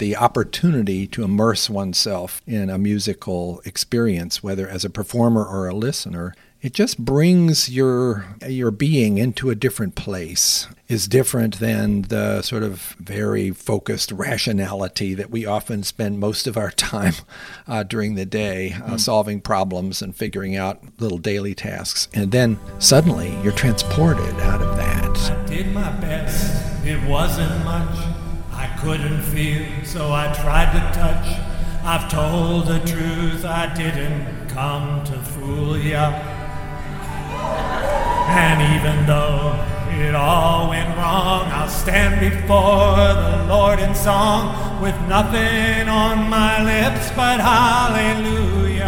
the opportunity to immerse oneself in a musical experience, whether as a performer or a listener, it just brings your your being into a different place is different than the sort of very focused rationality that we often spend most of our time uh, during the day uh, mm. solving problems and figuring out little daily tasks. And then suddenly you're transported out of that. I did my best. It wasn't much. i couldn't feel so i tried to touch i've told the truth i didn't come to fool ya and even though it all went wrong, I'll stand before the Lord in song with nothing on my lips but hallelujah.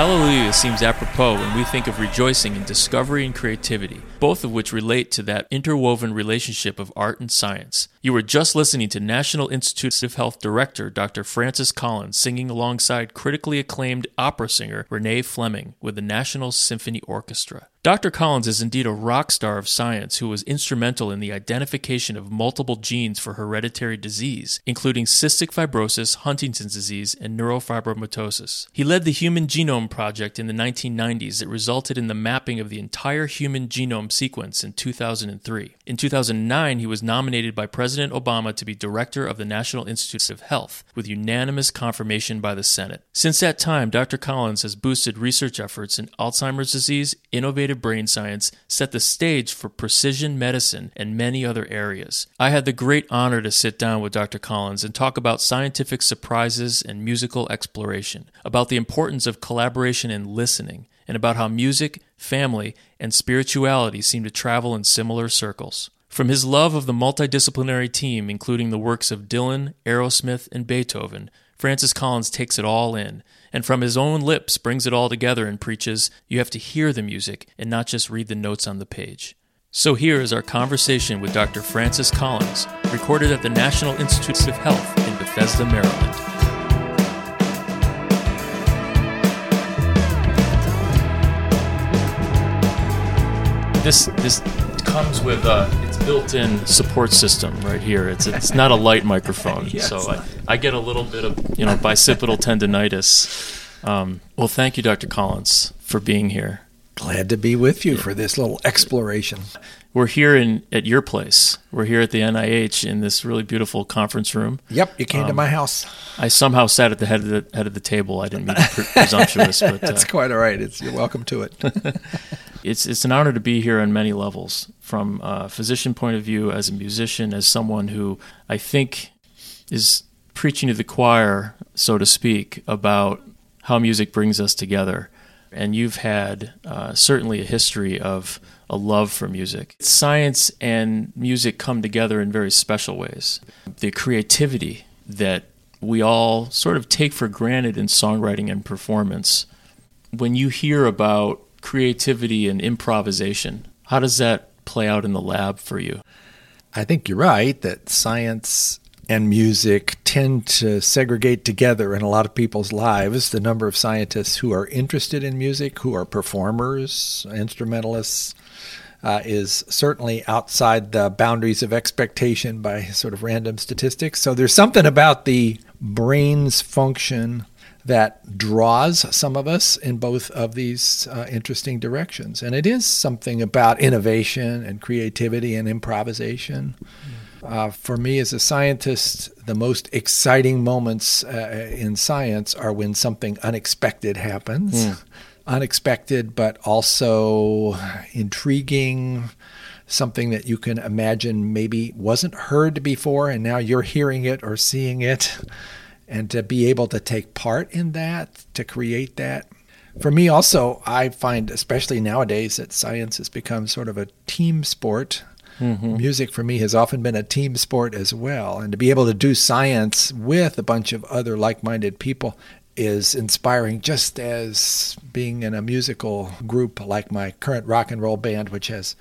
Hallelujah seems apropos when we think of rejoicing in discovery and creativity, both of which relate to that interwoven relationship of art and science. You were just listening to National Institutes of Health Director Dr. Francis Collins singing alongside critically acclaimed opera singer Renee Fleming with the National Symphony Orchestra. Dr. Collins is indeed a rock star of science who was instrumental in the identification of multiple genes for hereditary disease, including cystic fibrosis, Huntington's disease, and neurofibromatosis. He led the Human Genome Project in the 1990s that resulted in the mapping of the entire human genome sequence in 2003. In 2009, he was nominated by President Obama to be director of the National Institutes of Health, with unanimous confirmation by the Senate. Since that time, Dr. Collins has boosted research efforts in Alzheimer's disease, innovative brain science set the stage for precision medicine and many other areas. I had the great honor to sit down with Dr. Collins and talk about scientific surprises and musical exploration, about the importance of collaboration and listening, and about how music, family, and spirituality seem to travel in similar circles. From his love of the multidisciplinary team, including the works of Dylan, Aerosmith, and Beethoven, Francis Collins takes it all in and from his own lips brings it all together and preaches, You have to hear the music and not just read the notes on the page. So here is our conversation with Dr. Francis Collins, recorded at the National Institutes of Health in Bethesda, Maryland. This this comes with a it's built-in support system right here. It's it's not a light microphone, yes. so I, I get a little bit of you know bicipital tendonitis. Um, well, thank you, Dr. Collins, for being here. Glad to be with you for this little exploration. We're here in at your place. We're here at the NIH in this really beautiful conference room. Yep, you came um, to my house. I somehow sat at the head of the head of the table. I didn't mean to pre- presumptuous, but that's uh, quite all right. It's you're welcome to it. it's it's an honor to be here on many levels, from a physician point of view, as a musician, as someone who I think is preaching to the choir, so to speak, about how music brings us together. And you've had uh, certainly a history of a love for music. Science and music come together in very special ways. The creativity that we all sort of take for granted in songwriting and performance. When you hear about creativity and improvisation. How does that play out in the lab for you? I think you're right that science and music tend to segregate together in a lot of people's lives. The number of scientists who are interested in music, who are performers, instrumentalists, uh, is certainly outside the boundaries of expectation by sort of random statistics. So there's something about the brain's function that draws some of us in both of these uh, interesting directions. And it is something about innovation and creativity and improvisation. Uh, for me as a scientist, the most exciting moments uh, in science are when something unexpected happens. Mm. Unexpected, but also intriguing, something that you can imagine maybe wasn't heard before, and now you're hearing it or seeing it and to be able to take part in that, to create that. For me, also, I find, especially nowadays, that science has become sort of a team sport. Mm-hmm. Music for me has often been a team sport as well. And to be able to do science with a bunch of other like minded people is inspiring just as being in a musical group like my current rock and roll band, which has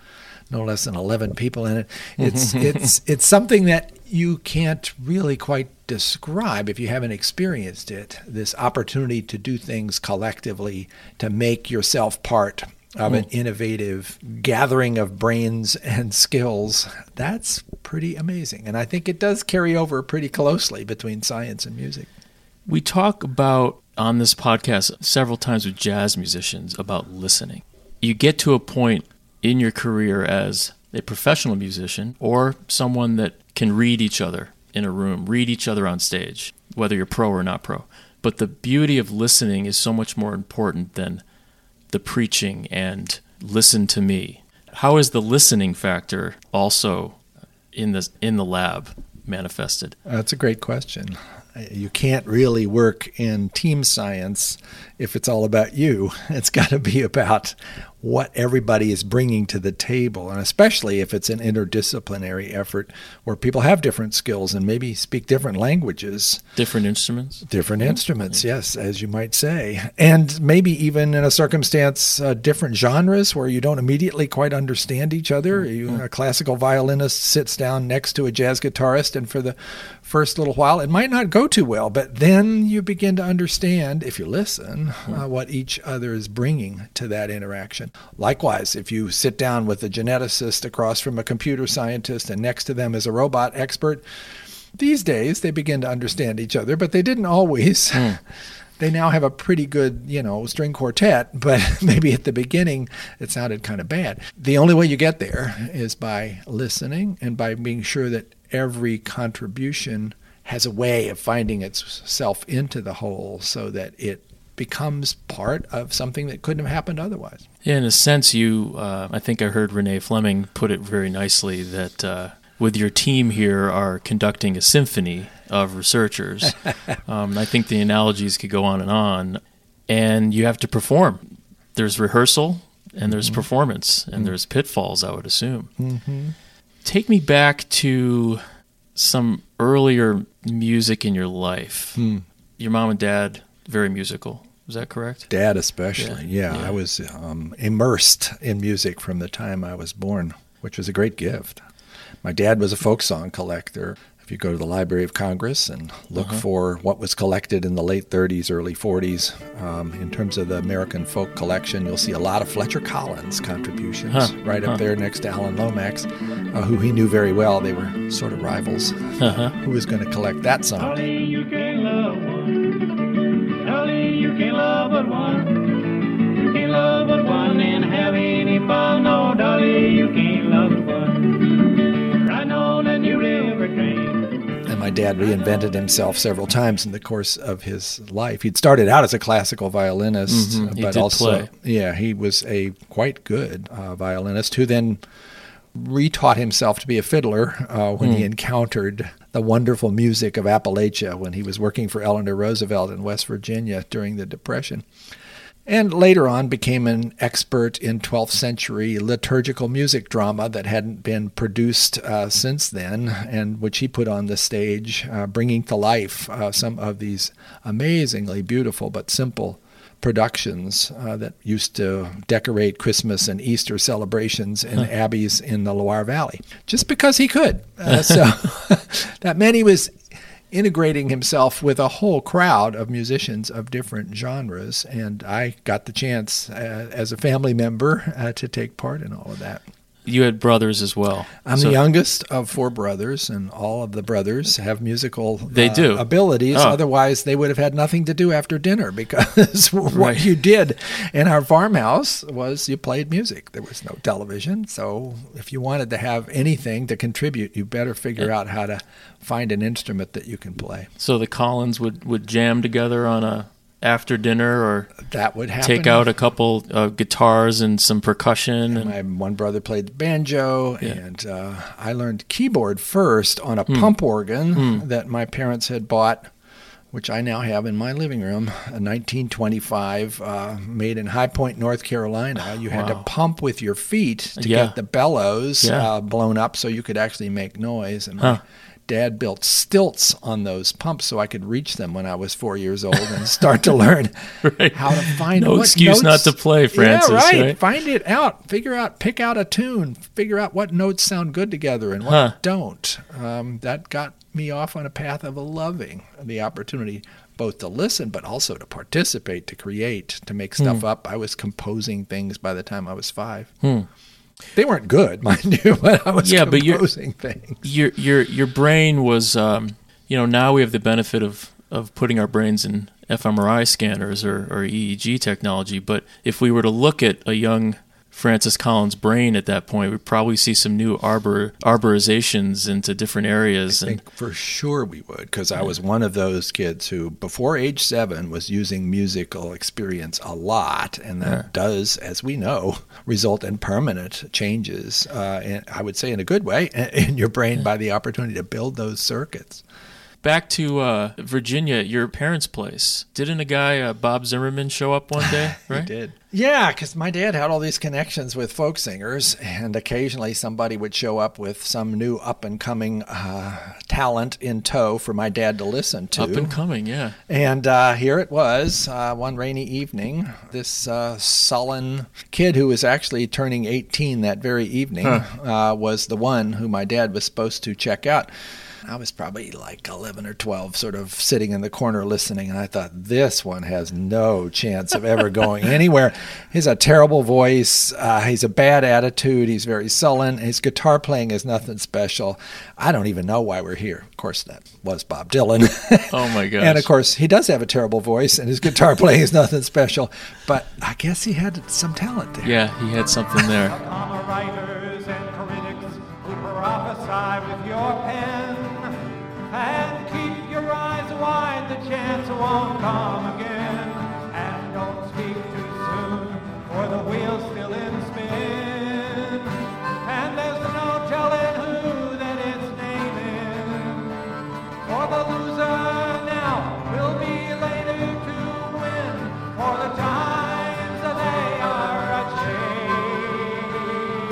no less than 11 people in it. It's, it's, it's something that you can't really quite describe if you haven't experienced it. This opportunity to do things collectively, to make yourself part of an hmm. innovative gathering of brains and skills. That's pretty amazing. And I think it does carry over pretty closely between science and music. We talk about on this podcast several times with jazz musicians about listening. You get to a point in your career as a professional musician or someone that can read each other in a room, read each other on stage, whether you're pro or not pro. But the beauty of listening is so much more important than the preaching and listen to me. How is the listening factor also in the in the lab manifested? That's a great question. You can't really work in team science if it's all about you. It's got to be about what everybody is bringing to the table, and especially if it's an interdisciplinary effort where people have different skills and maybe speak different languages. Different instruments? Different instruments, yes, as you might say. And maybe even in a circumstance, uh, different genres where you don't immediately quite understand each other. You, a classical violinist sits down next to a jazz guitarist, and for the first little while, it might not go too well, but then you begin to understand, if you listen, uh, what each other is bringing to that interaction. Likewise, if you sit down with a geneticist across from a computer scientist and next to them is a robot expert, these days they begin to understand each other, but they didn't always. Hmm. They now have a pretty good, you know, string quartet, but maybe at the beginning it sounded kind of bad. The only way you get there is by listening and by being sure that every contribution has a way of finding itself into the whole so that it becomes part of something that couldn't have happened otherwise. Yeah, in a sense, you, uh, I think I heard Renee Fleming put it very nicely that uh, with your team here are conducting a symphony of researchers. um, I think the analogies could go on and on, and you have to perform. There's rehearsal, and there's performance, and there's pitfalls, I would assume. Take me back to some earlier music in your life. Your mom and dad, very musical. Is that correct? Dad, especially. Yeah, Yeah, yeah. I was um, immersed in music from the time I was born, which was a great gift. My dad was a folk song collector. If you go to the Library of Congress and look Uh-huh. for what was collected in the late 30s, early 40s, um, in terms of the American folk collection, you'll see a lot of Fletcher Collins contributions Huh, right huh. up there next to Alan Lomax, uh, who he knew very well. They were sort of rivals. Uh-huh. Who was going to collect that song? Have any. No, Dolly, you can't love one. Riding on a new river train. And my dad reinvented himself several times in the course of his life. He'd started out as a classical violinist, Mhm, but also, play. yeah, he was a quite good uh, violinist who then retaught himself to be a fiddler uh, when Hmm. he encountered the wonderful music of Appalachia when he was working for Eleanor Roosevelt in West Virginia during the Depression and later on became an expert in 12th century liturgical music drama that hadn't been produced uh, since then, and which he put on the stage, uh, bringing to life uh, some of these amazingly beautiful but simple productions uh, that used to decorate Christmas and Easter celebrations in abbeys in the Loire Valley, just because he could. Uh, so that meant he was integrating himself with a whole crowd of musicians of different genres, and I got the chance uh, as a family member uh, to take part in all of that. You had brothers as well. I'm So- the youngest of four brothers, and all of the brothers have musical They uh, do? abilities. Oh. Otherwise, they would have had nothing to do after dinner because what Right. you did in our farmhouse was you played music. There was no television, so if you wanted to have anything to contribute, you better figure out how to find an instrument that you can play. So the Collins would, would jam together on a after dinner or That would happen. take out a couple uh, guitars and some percussion. And, My one brother played the banjo, Yeah. and uh, I learned keyboard first on a pump organ that my parents had bought, which I now have in my living room, a 1925, uh, made in High Point, North Carolina. You had Wow. to pump with your feet to Yeah. get the bellows Yeah. uh, blown up so you could actually make noise. And my Huh. Dad built stilts on those pumps so I could reach them when I was four years old and start to learn Right. how to find No excuse not to play, Francis, Yeah, right. right? Find it out. Figure out. Pick out a tune. Figure out what notes sound good together and what Huh. don't. Um, that got me off on a path of loving the opportunity both to listen but also to participate, to create, to make stuff up. I was composing things by the time I was five. Hmm. They weren't good, mind you, but I was Yeah, but you're- composing things. your your your brain was um, you know now we have the benefit of of putting our brains in fMRI scanners or, or EEG technology but if we were to look at a young Francis Collins brain at that point we'd probably see some new arbor arborizations into different areas I and think for sure we would, because I was one of those kids who, before age seven, was using musical experience a lot, and that Yeah. does, as we know, result in permanent changes. Uh, and I would say in a good way in your brain by the opportunity to build those circuits. Back to uh, Virginia your parents place didn't a guy uh, Bob Zimmerman show up one day right did. Yeah, because my dad had all these connections with folk singers, and occasionally somebody would show up with some new up and coming uh, talent in tow for my dad to listen to. up and coming yeah And uh, here it was, uh, one rainy evening. This uh, sullen kid who was actually turning 18 that very evening uh, was the one who my dad was supposed to check out. I was probably like 11 or 12, sort of sitting in the corner listening, and I thought, this one has no chance of ever going anywhere. He's a terrible voice. Uh, he's a bad attitude. He's very sullen. His guitar playing is nothing special. I don't even know why we're here. Of course, that was Bob Dylan. oh my gosh And of course, he does have a terrible voice, and his guitar playing is nothing special. But I guess he had some talent there. yeah he had something there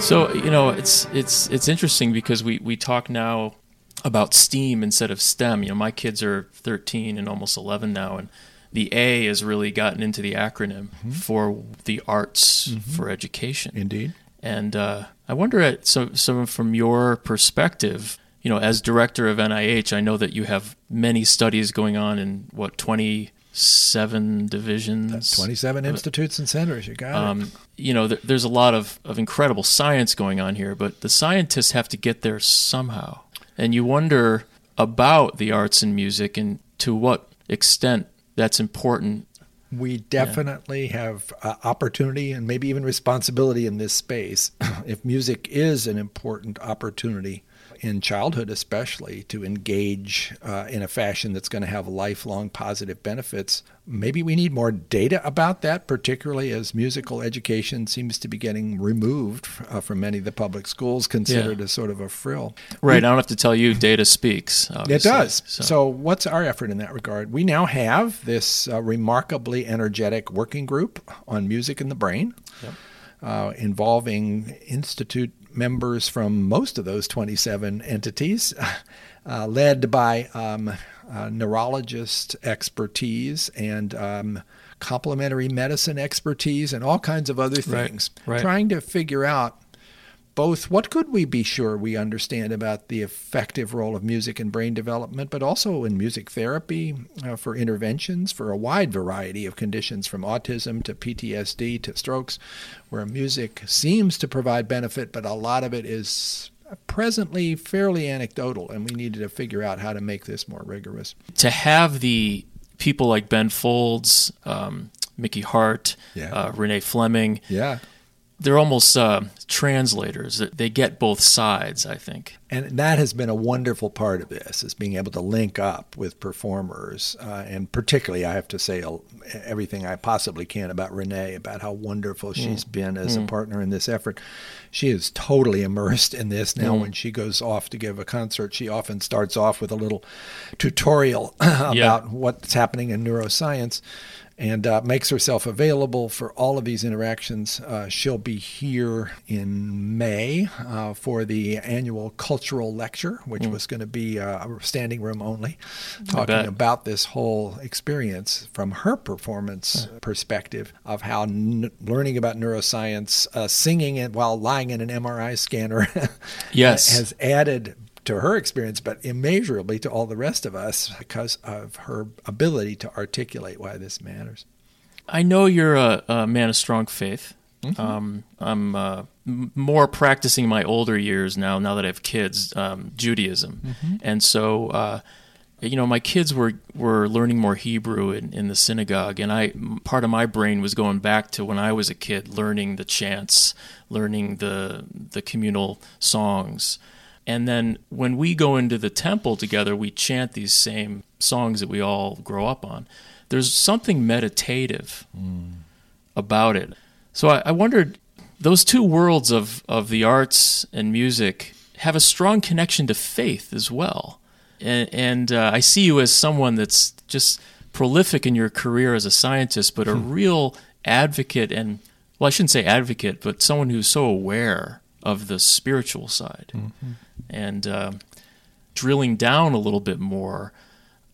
So you know, it's it's it's interesting because we we talk now about STEAM instead of STEM. You know, my kids are 13 and almost 11 now, and the A has really gotten into the acronym for the arts for education. Indeed. And uh, I wonder, at so some from your perspective, you know, as director of NIH, I know that you have many studies going on in what 27 divisions. 27 institutes and centers. You got it. Um, you know, th- there's a lot of, of incredible science going on here, but the scientists have to get there somehow. And you wonder about the arts and music and to what extent that's important. We definitely have uh, opportunity and maybe even responsibility in this space. if music is an important opportunity in childhood, especially to engage uh, in a fashion that's going to have lifelong positive benefits, maybe we need more data about that, particularly as musical education seems to be getting removed uh, from many of the public schools, considered Yeah. as sort of a frill. Right. I don't have to tell you, data speaks. It does. So. what's our effort in that regard? We now have this uh, remarkably energetic working group on music in the brain, uh, involving institute members from most of those 27 entities, uh, led by um, uh, neurologist expertise and um, complementary medicine expertise and all kinds of other Right, things, right. trying to figure out both what could we be sure we understand about the effective role of music in brain development, but also in music therapy uh, for interventions for a wide variety of conditions from autism to PTSD to strokes, where music seems to provide benefit, but a lot of it is presently fairly anecdotal, and we needed to figure out how to make this more rigorous. to have the people like Ben Folds, um, Mickey Hart, Yeah. uh, Renee Fleming, Yeah. They're almost uh, translators. They get both sides, I think. And that has been a wonderful part of this, is being able to link up with performers. Uh, and particularly, I have to say everything I possibly can about Renee, about how wonderful she's been as a partner in this effort. She is totally immersed in this now. When she goes off to give a concert, she often starts off with a little tutorial about what's happening in neuroscience. And uh, makes herself available for all of these interactions. Uh, she'll be here in May uh, for the annual cultural lecture, which Mm. was going to be uh, standing room only, talking about this whole experience from her performance perspective of how n- learning about neuroscience, uh, singing it while lying in an MRI scanner, Yes. has added to her experience, but immeasurably to all the rest of us because of her ability to articulate why this matters. I know you're a, a man of strong faith. Um, I'm uh, m- more practicing my older years now. Now that I have kids, um, Judaism, and so uh, you know my kids were were learning more Hebrew in, in the synagogue, and I part of my brain was going back to when I was a kid, learning the chants, learning the the communal songs. And then when we go into the temple together, we chant these same songs that we all grow up on. There's something meditative about it. So I, I wondered, those two worlds of, of the arts and music have a strong connection to faith as well. And, and uh, I see you as someone that's just prolific in your career as a scientist, but a real advocate and, well, I shouldn't say advocate, but someone who's so aware of the spiritual side. And uh, drilling down a little bit more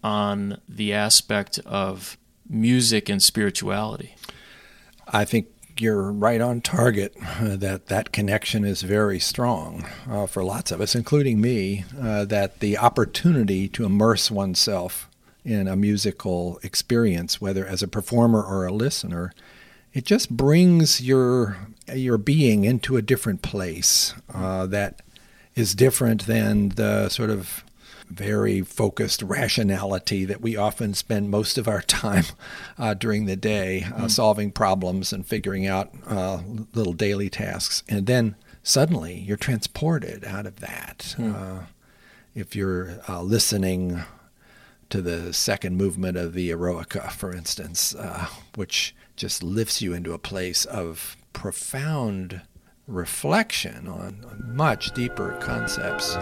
on the aspect of music and spirituality. I think you're right on target. Uh, that that connection is very strong uh, for lots of us, including me. Uh, that the opportunity to immerse oneself in a musical experience, whether as a performer or a listener, it just brings your your being into a different place. Uh, that is different than the sort of very focused rationality that we often spend most of our time uh, during the day uh, solving problems and figuring out uh, little daily tasks. And then suddenly you're transported out of that. Uh, if you're uh, listening to the second movement of the Eroica, for instance, uh, which just lifts you into a place of profound reflection on, on much deeper concepts.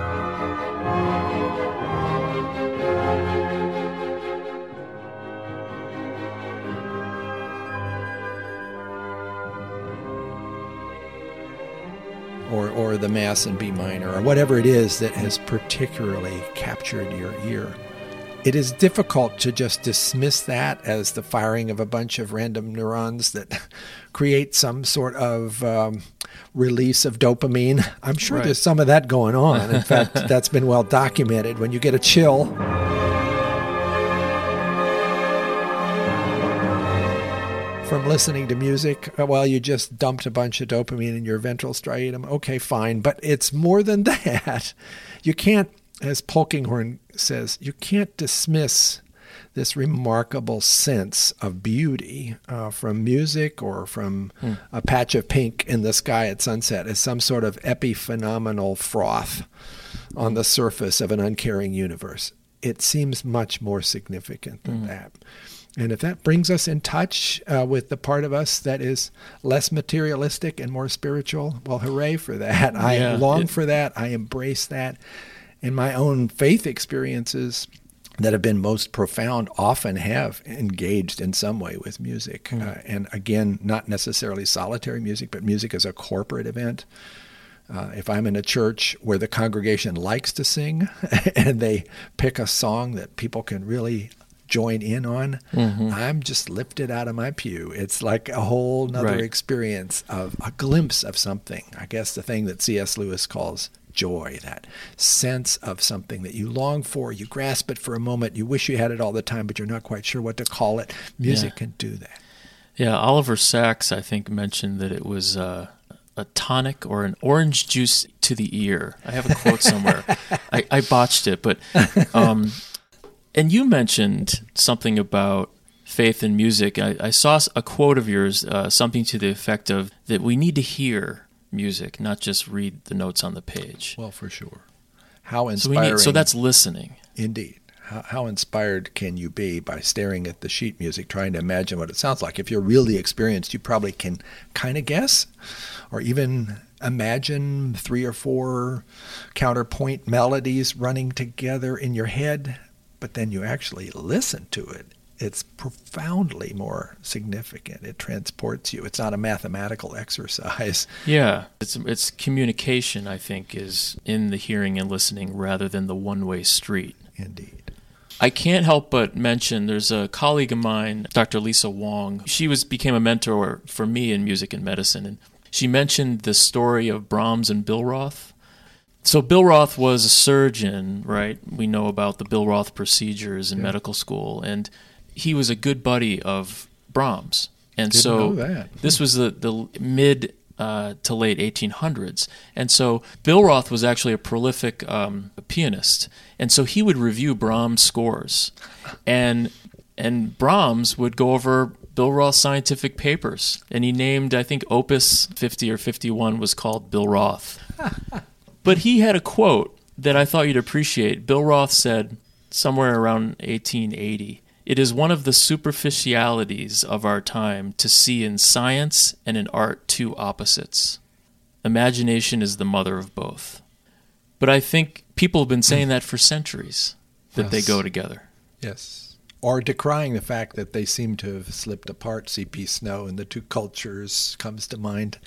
Or, or the Mass in B minor, or whatever it is that has particularly captured your ear. It is difficult to just dismiss that as the firing of a bunch of random neurons that create some sort of um, release of dopamine. I'm sure Right. there's some of that going on. In fact, that's been well documented. When you get a chill, from listening to music, uh, well, you just dumped a bunch of dopamine in your ventral striatum. Okay, fine. But it's more than that. You can't, as Polkinghorne says, you can't dismiss this remarkable sense of beauty uh, from music or from a patch of pink in the sky at sunset as some sort of epiphenomenal froth on the surface of an uncaring universe. It seems much more significant than that. And if that brings us in touch uh, with the part of us that is less materialistic and more spiritual, well, hooray for that. I Yeah, long it- for that. I embrace that. And my own faith experiences that have been most profound often have engaged in some way with music. Uh, and again, not necessarily solitary music, but music as a corporate event. Uh, if I'm in a church where the congregation likes to sing and they pick a song that people can really join in on, I'm just lifted out of my pew. It's like a whole nother Right. experience of a glimpse of something. I guess the thing that C.S. Lewis calls joy, that sense of something that you long for, you grasp it for a moment, you wish you had it all the time, but you're not quite sure what to call it. Music Yeah. can do that. Yeah, Oliver Sacks, I think, mentioned that it was uh, a tonic or an orange juice to the ear. I have a quote somewhere. I, I botched it, but um, and you mentioned something about faith and music. I, I saw a quote of yours, uh, something to the effect of that we need to hear music, not just read the notes on the page. Well, for sure. How So we inspiring. need. So that's listening. Indeed. How, how inspired can you be by staring at the sheet music, trying to imagine what it sounds like? If you're really experienced, you probably can kind of guess or even imagine three or four counterpoint melodies running together in your head, but then you actually listen to it. It's profoundly more significant. It transports you. It's not a mathematical exercise. Yeah, it's it's communication. I think is in the hearing and listening rather than the one way street. Indeed. I can't help but mention there's a colleague of mine, Dr. Lisa Wong. She was became a mentor for me in music and medicine, and she mentioned the story of Brahms and Billroth. So Billroth was a surgeon, right? We know about the Billroth procedures in Yeah. medical school, and he was a good buddy of Brahms. And Didn't so this was the the mid uh, to late 1800s, and so Billroth was actually a prolific um, pianist, and so he would review Brahms scores, and and Brahms would go over Billroth's scientific papers, and he named I think Opus 50 or 51 was called Billroth. But he had a quote that I thought you'd appreciate. Billroth said somewhere around 1880 It is one of the superficialities of our time to see in science and in art two opposites. Imagination is the mother of both. But I think people have been saying that for centuries, that they go together. Yes. Or decrying the fact that they seem to have slipped apart. C.P. Snow and the two cultures comes to mind.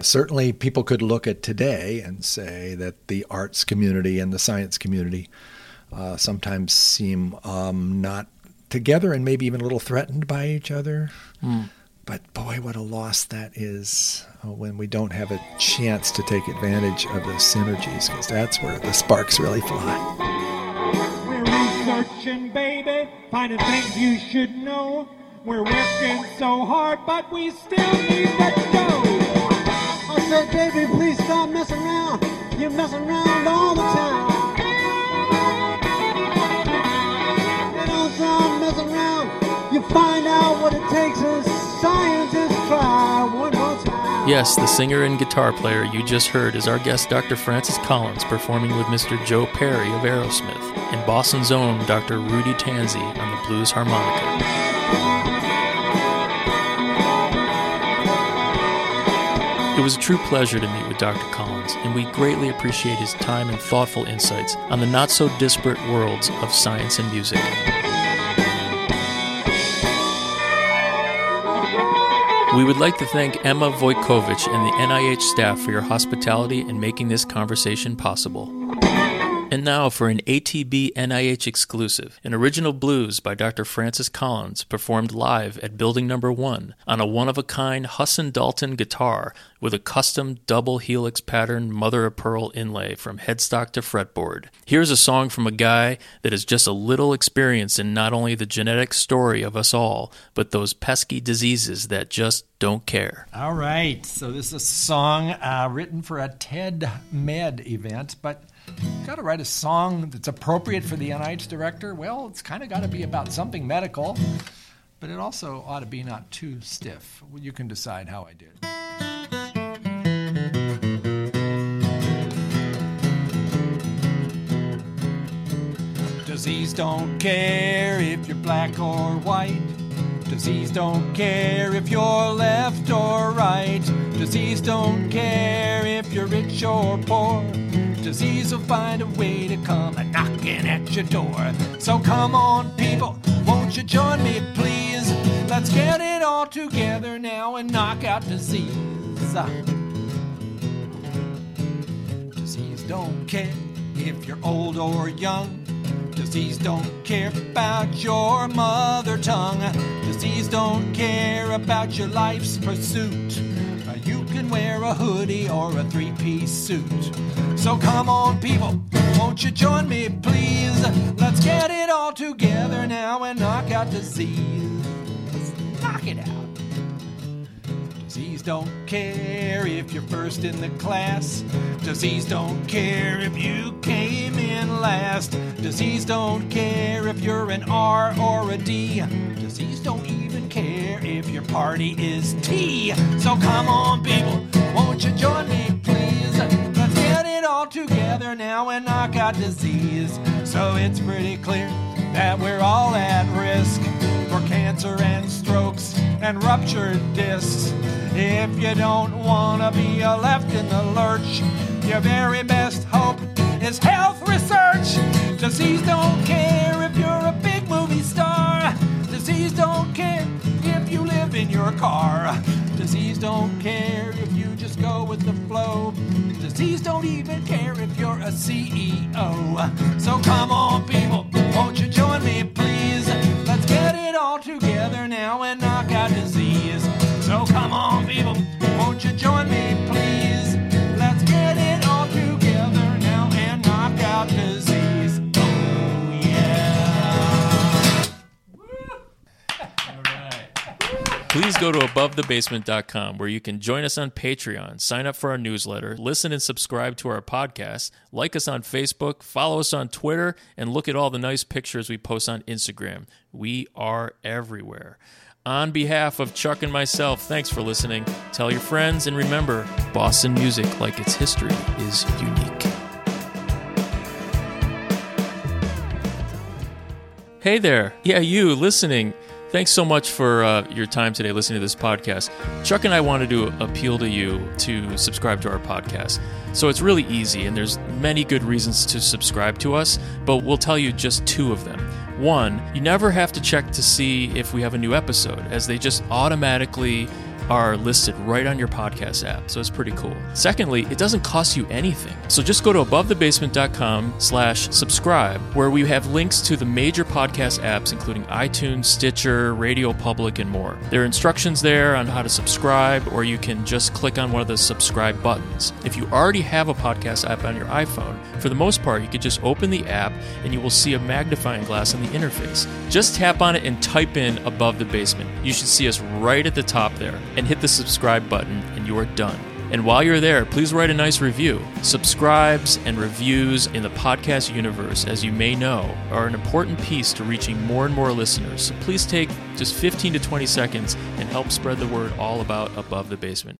Certainly, people could look at today and say that the arts community and the science community uh, sometimes seem um, not together and maybe even a little threatened by each other. But boy, what a loss that is uh, when we don't have a chance to take advantage of those synergies, because that's where the sparks really fly. We're researching, baby, finding things you should know. We're working so hard, but we still need that dough. I said, baby, please stop messing around. You're messing around all the time. Yes, the singer and guitar player you just heard is our guest, Dr. Francis Collins, performing with Mr. Joe Perry of Aerosmith, and Boston's own Dr. Rudy Tanzi on the blues harmonica. It was a true pleasure to meet with Dr. Collins, and we greatly appreciate his time and thoughtful insights on the not so disparate worlds of science and music. We would like to thank Emma Vojkovic and the NIH staff for your hospitality and making this conversation possible. Now for an ATB NIH exclusive, an original blues by Dr. Francis Collins, performed live at Building Number One on a one of a kind Huss and Dalton guitar with a custom double helix pattern mother of pearl inlay from headstock to fretboard. Here's a song from a guy that is just a little experienced in not only the genetic story of us all, but those pesky diseases that just don't care. All right. So this is a song uh, written for a TED Med event, but got to write a song that's appropriate for the NIH director. Well, it's kind of got to be about something medical, but it also ought to be not too stiff. You can decide how I did. Disease don't care if you're black or white. Disease don't care if you're left or right. Disease don't care if you're rich or poor. Disease will find a way to come a knocking at your door. So come on, people, won't you join me, please? Let's get it all together now and knock out disease. Ah. Disease don't care if you're old or young. Disease don't care about your mother tongue. Disease don't care about your life's pursuit. Uh, You can wear a hoodie or a three piece suit. So come on, people, won't you join me, please? Let's get it all together now and knock out disease. Knock it out. Disease don't care if you're first in the class. Disease don't care if you came in last. Disease don't care if you're an R or a D. Disease don't even care if your party is T. So come on, people, won't you join me, please? Let's get it all together now and knock out disease. So it's pretty clear that we're all at risk for cancer and strokes and ruptured discs. If you don't want to be left in the lurch, your very best hope is health research. Disease don't care if you're a big movie star. Disease don't care if you live in your car. Disease don't care if you just go with the flow. Disease don't even care if you're a CEO. So come on, people, won't you join me, please? All together now and knock out disease. So come on, people, won't you join me, please? Please go to abovethebasement.com where you can join us on Patreon, sign up for our newsletter, listen and subscribe to our podcast, like us on Facebook, follow us on Twitter, and look at all the nice pictures we post on Instagram. We are everywhere. On behalf of Chuck and myself, thanks for listening. Tell your friends, and remember Boston music, like its history, is unique. Hey there. Yeah, you listening. Thanks so much for uh, your time today listening to this podcast. Chuck and I wanted to appeal to you to subscribe to our podcast. So it's really easy, and there's many good reasons to subscribe to us, but we'll tell you just two of them. One, you never have to check to see if we have a new episode, as they just automatically are listed right on your podcast app, so it's pretty cool. Secondly, it doesn't cost you anything. So just go to abovethebasement.com slash subscribe, where we have links to the major podcast apps, including iTunes, Stitcher, Radio Public, and more. There are instructions there on how to subscribe, or you can just click on one of the subscribe buttons. If you already have a podcast app on your iPhone, for the most part, you can just open the app and you will see a magnifying glass on the interface. Just tap on it and type in above the basement. You should see us right at the top there and hit the subscribe button, and you are done. And while you're there, please write a nice review. Subscribes and reviews in the podcast universe, as you may know, are an important piece to reaching more and more listeners. So please take just 15 to 20 seconds and help spread the word all about Above the Basement.